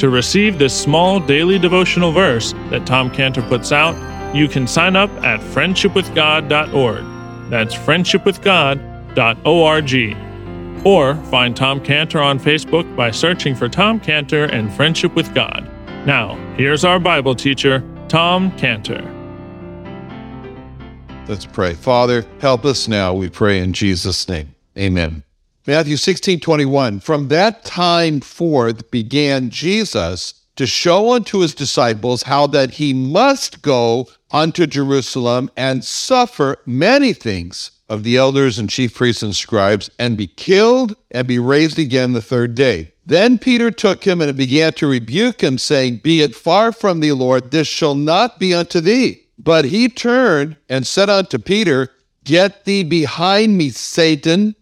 To receive this small daily devotional verse that Tom Cantor puts out, you can sign up at friendshipwithgod.org. That's friendshipwithgod.org. Or find Tom Cantor on Facebook by searching for Tom Cantor and Friendship with God. Now, here's our Bible teacher, Tom Cantor. Let's pray. Father, help us now, we pray in Jesus' name. Amen. Matthew 16 21. From that time forth began Jesus to show unto his disciples how that he must go unto Jerusalem and suffer many things of the elders and chief priests and scribes, and be killed and be raised again the third day. Then Peter took him and began to rebuke him, saying, Be it far from thee, Lord, this shall not be unto thee. But he turned and said unto Peter, Get thee behind me, Satan,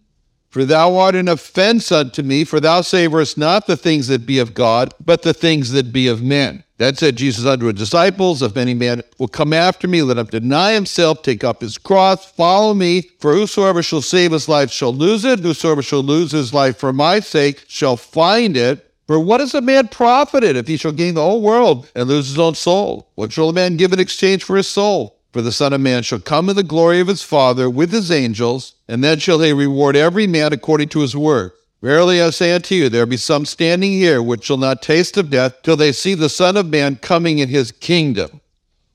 for thou art an offense unto me, for thou savorest not the things that be of God, but the things that be of men. That said Jesus unto his disciples, If any man will come after me, let him deny himself, take up his cross, follow me. For whosoever shall save his life shall lose it, whosoever shall lose his life for my sake shall find it. For what is a man profited if he shall gain the whole world and lose his own soul? What shall a man give in exchange for his soul? For the Son of Man shall come in the glory of his Father with his angels, and then shall they reward every man according to his work. Verily I say unto you, there be some standing here which shall not taste of death till they see the Son of Man coming in his kingdom.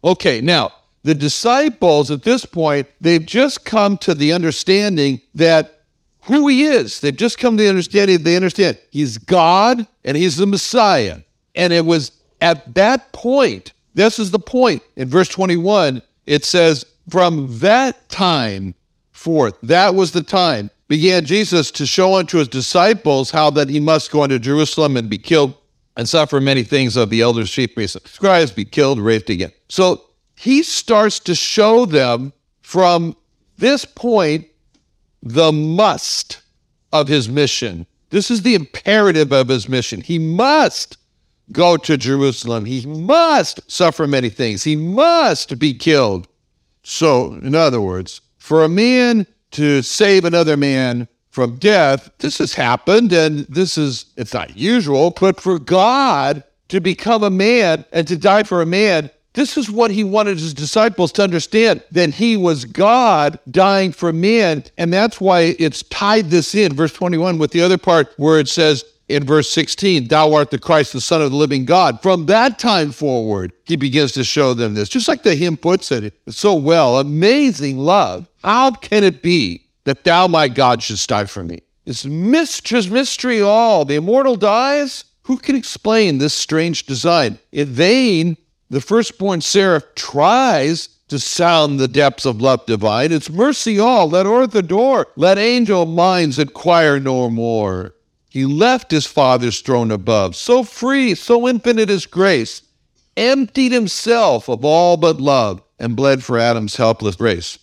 Okay, now, the disciples at this point, they've just come to the understanding that who he is. They've just come to the understanding, they understand he's God and he's the Messiah. And it was at that point, this is the point. In verse 21, it says, From that time forth, that was the time, began Jesus to show unto his disciples how that he must go into Jerusalem and be killed and suffer many things of the elders, chief priests, and scribes, be killed, raised again. So he starts to show them from this point the must of his mission. This is the imperative of his mission. He must go to Jerusalem. He must suffer many things. He must be killed. So, in other words, for a man to save another man from death, this has happened and this is, it's not usual, but for God to become a man and to die for a man, this is what he wanted his disciples to understand that he was God dying for men. And that's why it's tied this in, verse 21, with the other part where it says, in verse 16, Thou art the Christ, the Son of the living God. From that time forward, he begins to show them this, just like the hymn puts it so well. Amazing love. How can it be that thou, my God, shouldst die for me? It's mistress, mystery all. The immortal dies. Who can explain this strange design? In vain, the firstborn seraph tries to sound the depths of love divine. It's mercy all. Let earth adore. Let angel minds inquire no more. He left his Father's throne above, so free, so infinite his grace, emptied himself of all but love, and bled for Adam's helpless race.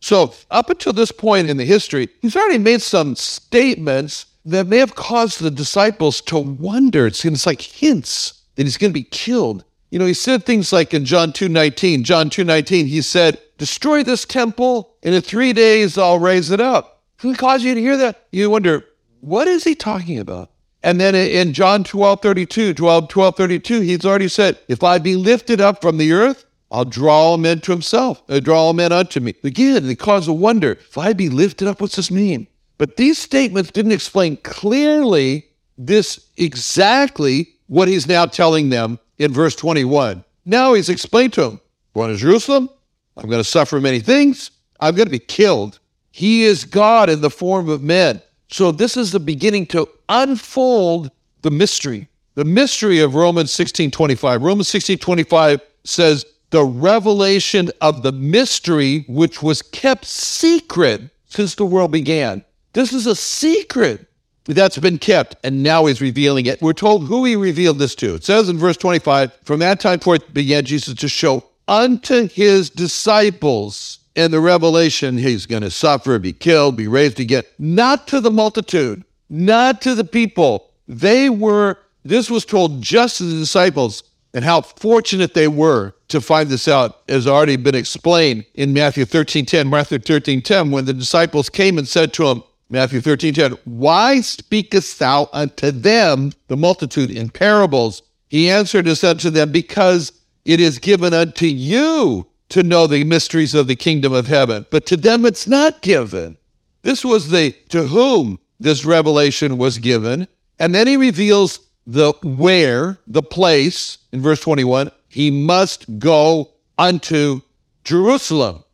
So, up until this point in the history, he's already made some statements that may have caused the disciples to wonder. It's, like hints that he's going to be killed. You know, he said things like in John 2:19, John 2:19, he said, destroy this temple, and in three days I'll raise it up. Who caused you to hear that? You wonder, what is he talking about? And then in John 12, 32, 12, 12, 32, he's already said, if I be lifted up from the earth, I'll draw men to himself, I'll draw all men unto me. Again, they cause a wonder. If I be lifted up, what's this mean? But these statements didn't explain clearly this exactly what he's now telling them in verse 21. Now he's explained to them, going to Jerusalem, I'm going to suffer many things, I'm going to be killed. He is God in the form of men. So this is the beginning to unfold the mystery. The mystery of Romans 16:25. Romans 16:25 says the revelation of the mystery which was kept secret since the world began. This is a secret that's been kept, and now he's revealing it. We're told who he revealed this to. It says in verse 25, from that time forth began Jesus to show unto his disciples in the revelation he's going to suffer, be killed, be raised again, not to the multitude, not to the people. They were, this was told just to the disciples, and how fortunate they were to find this out has already been explained in Matthew 13 10. Matthew 13 10, when the disciples came and said to him, Matthew 13, 10, Why speakest thou unto them, the multitude, in parables? He answered and said to them, Because it is given unto you to know the mysteries of the kingdom of heaven, but to them it's not given. This was the to whom this revelation was given. And then he reveals the where, the place, in verse 21, he must go unto Jerusalem.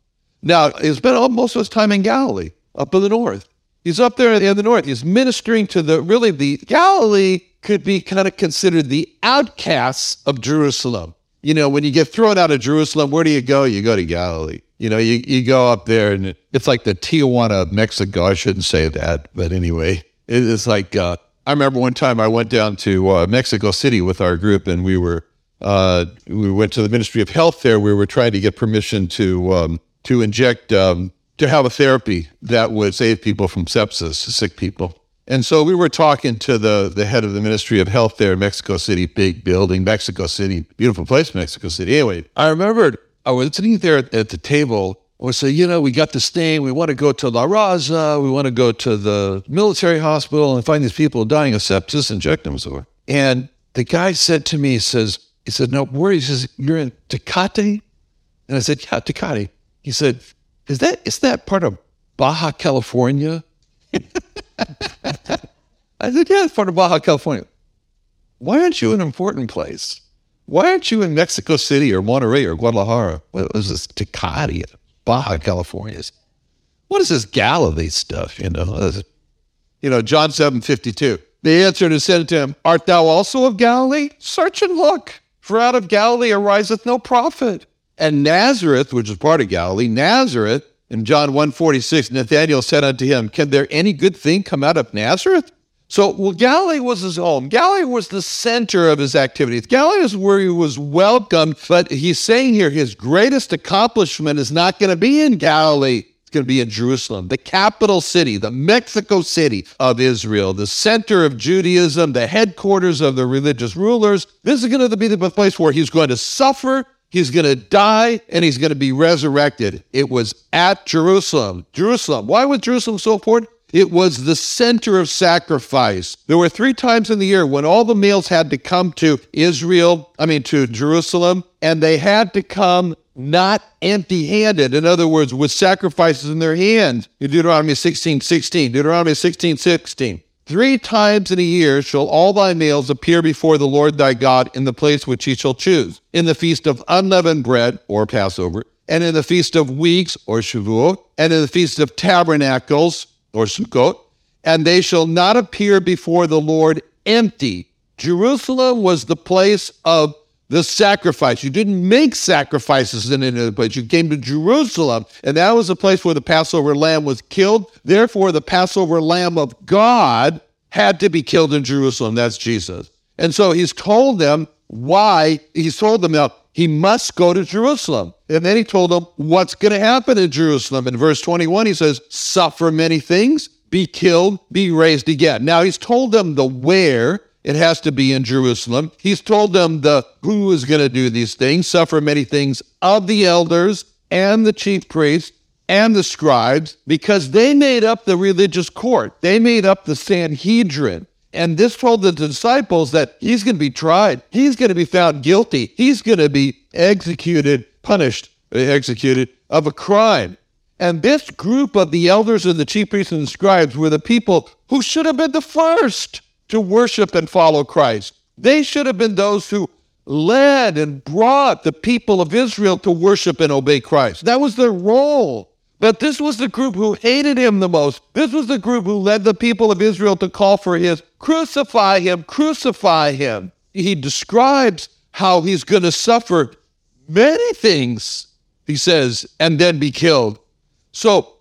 Now, he spent most of his time in Galilee, up in the north. He's up there in the north. He's ministering to the really the Galilee could be kind of considered the outcasts of Jerusalem. You know, when you get thrown out of Jerusalem, where do you go? You go to Galilee. You know, you, you go up there and it's like the Tijuana of Mexico. I shouldn't say that, but anyway, it's like uh, I remember one time I went down to uh, Mexico City with our group and we were uh, we went to the Ministry of Health there. We were trying to get permission to um, to inject um, to have a therapy that would save people from sepsis, sick people. And so we were talking to the, the head of the Ministry of Health there in Mexico City, big building, Mexico City, beautiful place, Mexico City. Anyway, I remembered I was sitting there at, the table. I was saying, you know, we got this thing. We want to go to La Raza. We want to go to the military hospital and find these people dying of sepsis, inject them. So, and the guy said to me, he says, he said, no, where? He says, you're in Tecate? And I said, yeah, Tecate. He said, is that is that part of Baja California? I said, yeah, it's part of Baja California. Why aren't you an important place? Why aren't you in Mexico City or Monterrey or Guadalajara? What is this Tecate, Baja California? What is this Galilee stuff? You know, you know, John seven fifty two. They answered and said to him, Art thou also of Galilee? Search and look, for out of Galilee ariseth no prophet. And Nazareth, which is part of Galilee, Nazareth, in John 146, Nathanael said unto him, Can there any good thing come out of Nazareth? So, well, Galilee was his home. Galilee was the center of his activities. Galilee is where he was welcomed, but he's saying here his greatest accomplishment is not going to be in Galilee. It's going to be in Jerusalem, the capital city, the Mexico City of Israel, the center of Judaism, the headquarters of the religious rulers. This is going to be the place where he's going to suffer He's going to die and he's going to be resurrected. It was at Jerusalem. Jerusalem. Why was Jerusalem so important? It was the center of sacrifice. There were three times in the year when all the males had to come to Israel, I mean, to Jerusalem, and they had to come not empty handed. In other words, with sacrifices in their hands. Deuteronomy 16 16. Deuteronomy 16 16. Three times in a year shall all thy males appear before the Lord thy God in the place which he shall choose, in the feast of unleavened bread, or Passover, and in the feast of weeks, or Shavuot, and in the feast of tabernacles, or Sukkot, and they shall not appear before the Lord empty. Jerusalem was the place of the sacrifice. You didn't make sacrifices in any other place. You came to Jerusalem, and that was the place where the Passover lamb was killed. Therefore, the Passover lamb of God had to be killed in Jerusalem. That's Jesus. And so he's told them why. He's told them now he must go to Jerusalem. And then he told them what's going to happen in Jerusalem. In verse 21, he says, Suffer many things, be killed, be raised again. Now he's told them the where it has to be in Jerusalem. He's told them the who is going to do these things, suffer many things of the elders, and the chief priests and the scribes because they made up the religious court. They made up the Sanhedrin. And this told the disciples that he's going to be tried. He's going to be found guilty. He's going to be executed, punished, executed of a crime. And this group of the elders and the chief priests and scribes were the people who should have been the first to worship and follow Christ. They should have been those who led and brought the people of Israel to worship and obey Christ. That was their role. But this was the group who hated him the most. This was the group who led the people of Israel to call for his crucify him, crucify him. He describes how he's going to suffer many things, he says, and then be killed. So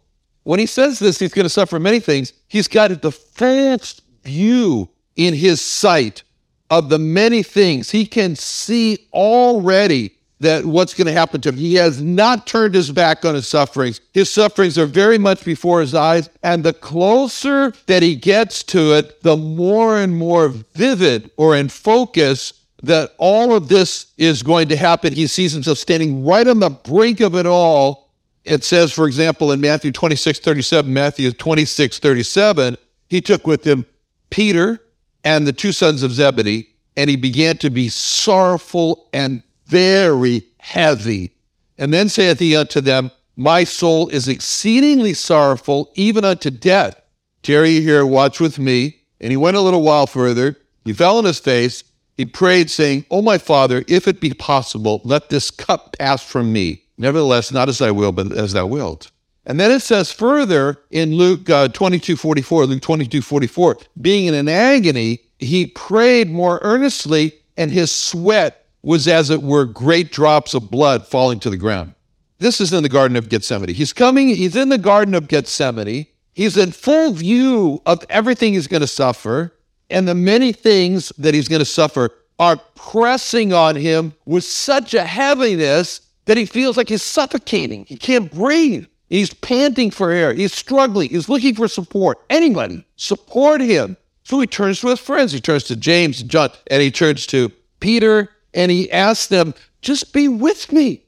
when he says this, he's going to suffer many things. He's got the fullest view in his sight of the many things. He can see already that what's going to happen to him. He has not turned his back on his sufferings. His sufferings are very much before his eyes. And the closer that he gets to it, the more and more vivid or in focus that all of this is going to happen. He sees himself standing right on the brink of it all it says, for example, in Matthew 26, 37, Matthew 26, 37, he took with him Peter and the two sons of Zebedee, and he began to be sorrowful and very heavy. And then saith he unto them, My soul is exceedingly sorrowful, even unto death. Tarry here, watch with me. And he went a little while further. He fell on his face. He prayed, saying, O my father, if it be possible, let this cup pass from me. Nevertheless, not as I will, but as thou wilt. And then it says further in Luke uh, 22 44, Luke 22 44, being in an agony, he prayed more earnestly, and his sweat was as it were great drops of blood falling to the ground. This is in the Garden of Gethsemane. He's coming, he's in the Garden of Gethsemane. He's in full view of everything he's going to suffer, and the many things that he's going to suffer are pressing on him with such a heaviness that he feels like he's suffocating. He can't breathe. He's panting for air. He's struggling. He's looking for support. Anyone support him. So he turns to his friends. He turns to James and John, and he turns to Peter, and he asks them, just be with me.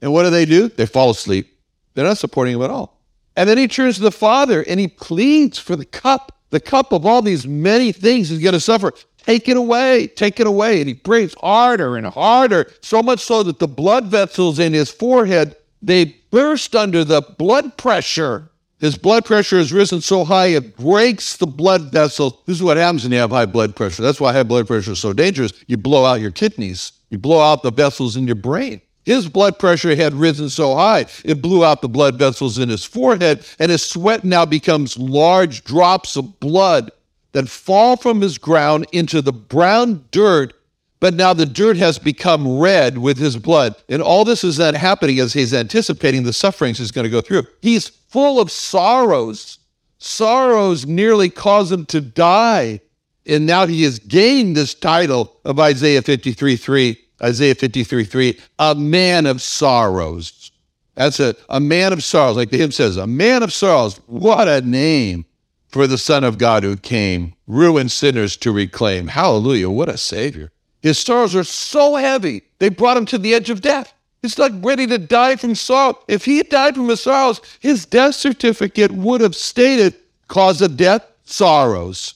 And what do they do? They fall asleep. They're not supporting him at all. And then he turns to the Father and he pleads for the cup, the cup of all these many things he's going to suffer. Take it away, take it away. And he prays harder and harder, so much so that the blood vessels in his forehead, they burst under the blood pressure. His blood pressure has risen so high it breaks the blood vessels. This is what happens when you have high blood pressure. That's why high blood pressure is so dangerous. You blow out your kidneys, you blow out the vessels in your brain. His blood pressure had risen so high, it blew out the blood vessels in his forehead, and his sweat now becomes large drops of blood that fall from his ground into the brown dirt, but now the dirt has become red with his blood. And all this is that happening as he's anticipating the sufferings he's going to go through. He's full of sorrows. Sorrows nearly cause him to die. And now he has gained this title of Isaiah 53 3, Isaiah 53 3, a man of sorrows. That's a, a man of sorrows, like the hymn says, a man of sorrows. What a name for the Son of God who came, ruined sinners to reclaim. Hallelujah, what a Savior. His sorrows are so heavy, they brought him to the edge of death. He's like ready to die from sorrow. If he had died from his sorrows, his death certificate would have stated cause of death, sorrows.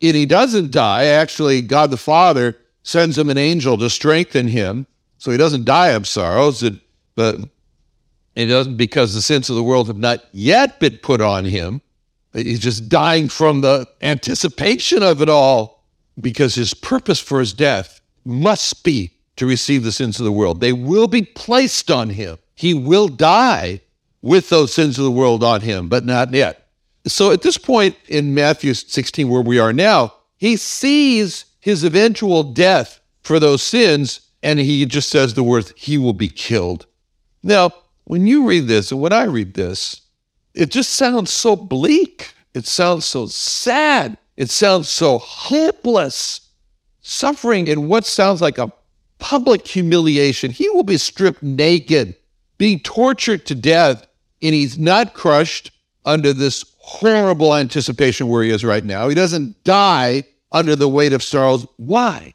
And he doesn't die. Actually, God the Father sends him an angel to strengthen him so he doesn't die of sorrows. But it doesn't because the sins of the world have not yet been put on him. He's just dying from the anticipation of it all because his purpose for his death must be to receive the sins of the world. They will be placed on him. He will die with those sins of the world on him, but not yet. So at this point in Matthew 16, where we are now, he sees his eventual death for those sins, and he just says the words, he will be killed. Now, when you read this, and when I read this, it just sounds so bleak. It sounds so sad. It sounds so hopeless. Suffering in what sounds like a public humiliation. He will be stripped naked, being tortured to death, and he's not crushed under this horrible anticipation where he is right now. He doesn't die under the weight of sorrows. Why?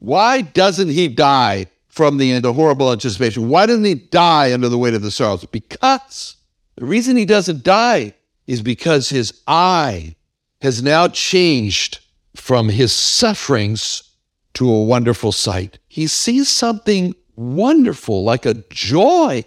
Why doesn't he die from the, the horrible anticipation. Why doesn't he die under the weight of the sorrows? Because the reason he doesn't die is because his eye has now changed from his sufferings to a wonderful sight. He sees something wonderful, like a joy,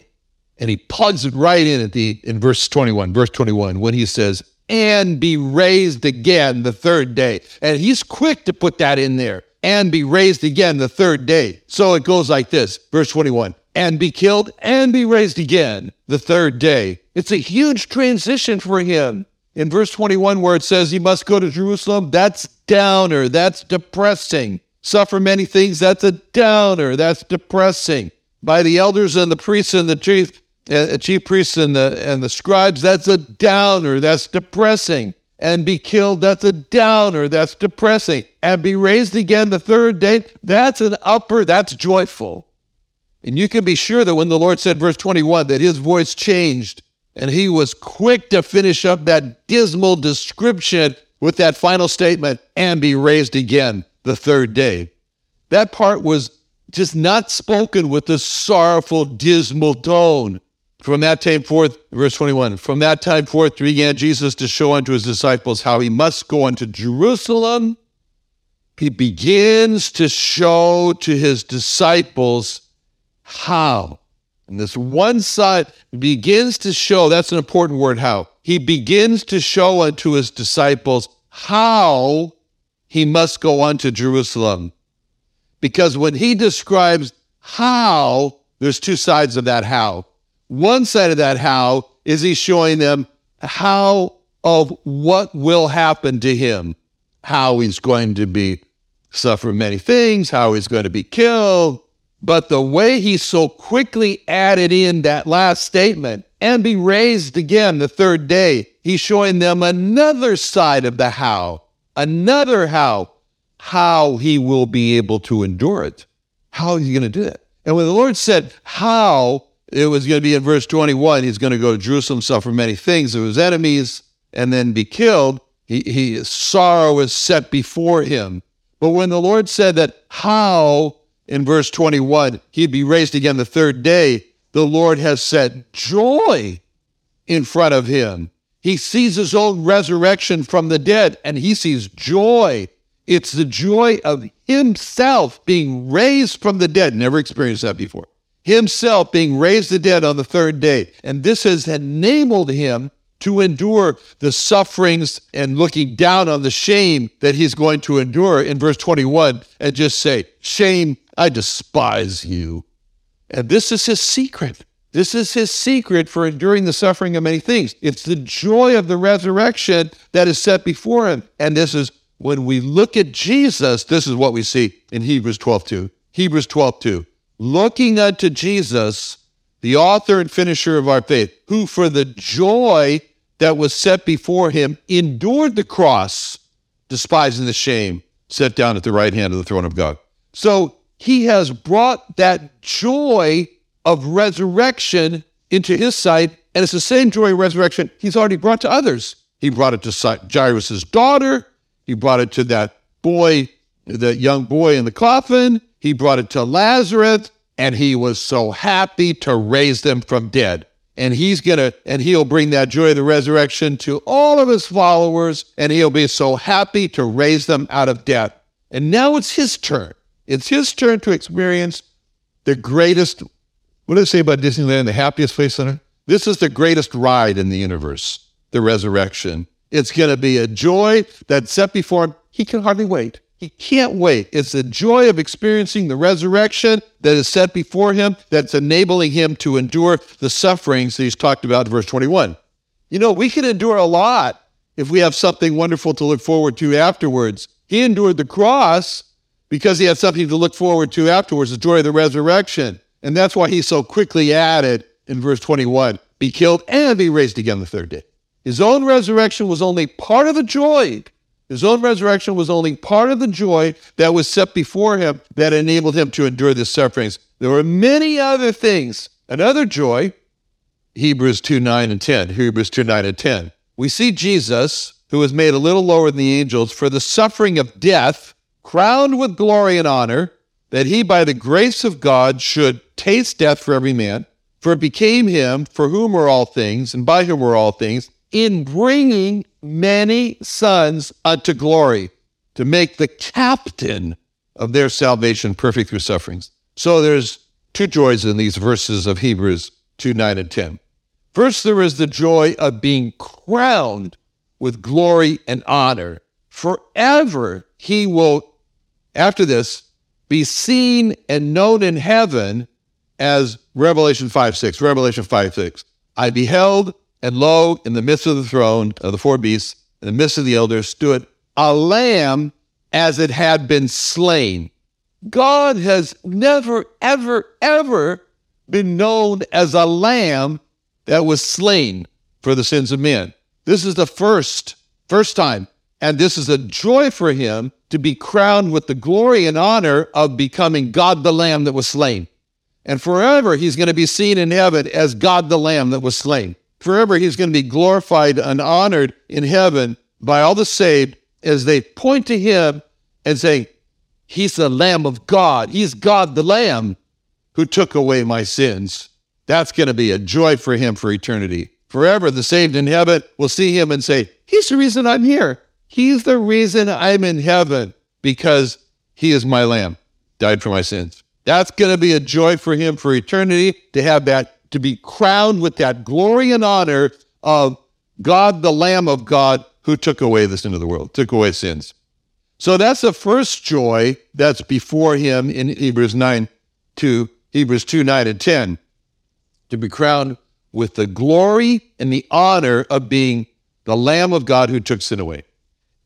and he plugs it right in at the in verse 21, verse 21, when he says, and be raised again the third day. And he's quick to put that in there. And be raised again the third day. So it goes like this, verse 21 and be killed and be raised again the third day. It's a huge transition for him. In verse 21, where it says he must go to Jerusalem, that's downer, that's depressing. Suffer many things, that's a downer, that's depressing. By the elders and the priests and the chief, uh, chief priests and the, and the scribes, that's a downer, that's depressing. And be killed, that's a downer, that's depressing. And be raised again the third day, that's an upper, that's joyful. And you can be sure that when the Lord said, verse 21, that his voice changed and he was quick to finish up that dismal description with that final statement and be raised again the third day. That part was just not spoken with a sorrowful, dismal tone. From that time forth, verse 21, from that time forth began Jesus to show unto his disciples how he must go unto Jerusalem. He begins to show to his disciples how. And this one side begins to show, that's an important word, how. He begins to show unto his disciples how he must go unto Jerusalem. Because when he describes how, there's two sides of that how. One side of that how is he's showing them how of what will happen to him, how he's going to be suffer many things, how he's going to be killed, but the way he so quickly added in that last statement and be raised again the third day, he's showing them another side of the how, another how, how he will be able to endure it. How is he going to do it? And when the Lord said how, it was going to be in verse 21, he's going to go to Jerusalem, suffer many things of his enemies, and then be killed. He, he sorrow is set before him. But when the Lord said that how in verse 21, he'd be raised again the third day. The Lord has set joy in front of him. He sees his own resurrection from the dead and he sees joy. It's the joy of himself being raised from the dead. Never experienced that before. Himself being raised the dead on the third day. And this has enabled him to endure the sufferings and looking down on the shame that he's going to endure in verse 21 and just say, Shame, I despise you. And this is his secret. This is his secret for enduring the suffering of many things. It's the joy of the resurrection that is set before him. And this is when we look at Jesus, this is what we see in Hebrews 12 2. Hebrews 12 2. Looking unto Jesus, the author and finisher of our faith, who for the joy that was set before him endured the cross, despising the shame, set down at the right hand of the throne of God. So he has brought that joy of resurrection into his sight, and it's the same joy of resurrection he's already brought to others. He brought it to Jairus' daughter. He brought it to that boy, the young boy in the coffin. He brought it to Lazarus, and he was so happy to raise them from dead and he's gonna and he'll bring that joy of the resurrection to all of his followers and he'll be so happy to raise them out of death and now it's his turn it's his turn to experience the greatest what do they say about disneyland the happiest place on earth this is the greatest ride in the universe the resurrection it's going to be a joy that's set before him he can hardly wait he can't wait. It's the joy of experiencing the resurrection that is set before him that's enabling him to endure the sufferings that he's talked about in verse 21. You know, we can endure a lot if we have something wonderful to look forward to afterwards. He endured the cross because he had something to look forward to afterwards, the joy of the resurrection. And that's why he so quickly added in verse 21 be killed and be raised again the third day. His own resurrection was only part of the joy his own resurrection was only part of the joy that was set before him that enabled him to endure the sufferings. There were many other things. Another joy, Hebrews 2 9 and 10. Hebrews 2 9 and 10. We see Jesus, who was made a little lower than the angels, for the suffering of death, crowned with glory and honor, that he by the grace of God should taste death for every man, for it became him for whom are all things, and by whom were all things, in bringing many sons unto glory, to make the captain of their salvation perfect through sufferings. So there's two joys in these verses of Hebrews 2 9 and 10. First, there is the joy of being crowned with glory and honor. Forever, he will, after this, be seen and known in heaven as Revelation 5 6. Revelation 5 6. I beheld, and lo, in the midst of the throne of the four beasts, in the midst of the elders, stood a lamb as it had been slain. God has never, ever, ever been known as a lamb that was slain for the sins of men. This is the first, first time. And this is a joy for him to be crowned with the glory and honor of becoming God the Lamb that was slain. And forever he's going to be seen in heaven as God the Lamb that was slain. Forever he's going to be glorified and honored in heaven by all the saved as they point to him and say, He's the Lamb of God. He's God the Lamb who took away my sins. That's going to be a joy for him for eternity. Forever, the saved in heaven will see him and say, He's the reason I'm here. He's the reason I'm in heaven because he is my lamb, died for my sins. That's going to be a joy for him for eternity to have that, to be crowned with that glory and honor of God, the Lamb of God, who took away the sin of the world, took away sins. So that's the first joy that's before him in Hebrews 9 to Hebrews 2 9 and 10 to be crowned with the glory and the honor of being the Lamb of God who took sin away.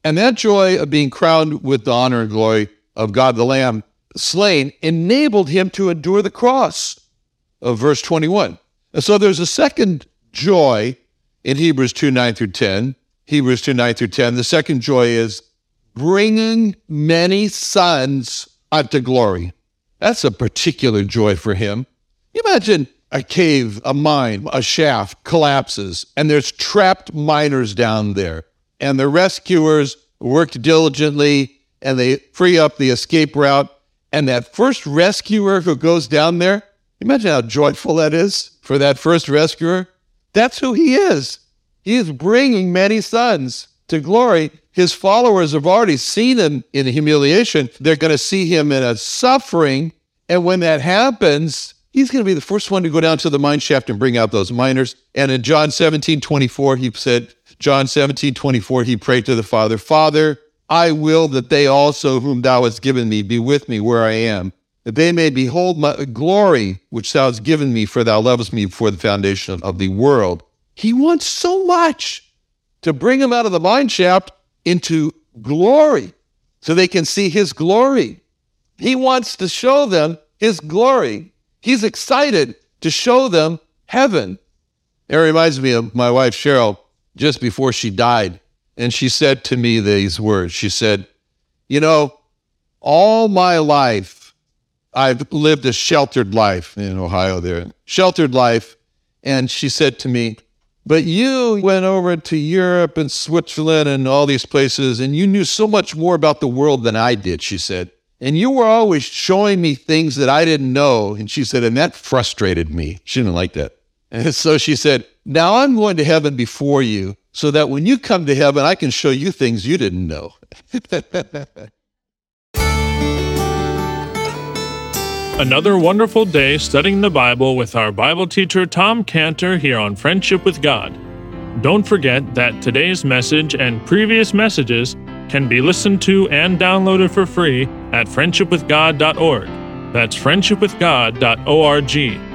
And that joy of being crowned with the honor and glory of God the Lamb slain enabled him to endure the cross of verse 21. And so there's a second joy in Hebrews 2 9 through 10. Hebrews 2 9 through 10. The second joy is bringing many sons unto glory. That's a particular joy for him. Imagine a cave, a mine, a shaft collapses, and there's trapped miners down there. And the rescuers worked diligently and they free up the escape route. And that first rescuer who goes down there, imagine how joyful that is for that first rescuer. That's who he is. He is bringing many sons to glory. His followers have already seen him in humiliation. They're going to see him in a suffering. And when that happens, he's going to be the first one to go down to the mine shaft and bring out those miners. And in John 17, 24, he said, John 17, 24, he prayed to the Father, Father, I will that they also, whom thou hast given me, be with me where I am, that they may behold my glory, which thou hast given me, for thou lovest me before the foundation of the world. He wants so much to bring them out of the mine shaft into glory so they can see his glory. He wants to show them his glory. He's excited to show them heaven. It reminds me of my wife, Cheryl, just before she died. And she said to me these words She said, You know, all my life, I've lived a sheltered life in Ohio there, sheltered life. And she said to me, but you went over to Europe and Switzerland and all these places, and you knew so much more about the world than I did, she said. And you were always showing me things that I didn't know. And she said, and that frustrated me. She didn't like that. And so she said, Now I'm going to heaven before you, so that when you come to heaven, I can show you things you didn't know. Another wonderful day studying the Bible with our Bible teacher Tom Cantor here on Friendship with God. Don't forget that today's message and previous messages can be listened to and downloaded for free at friendshipwithgod.org. That's friendshipwithgod.org.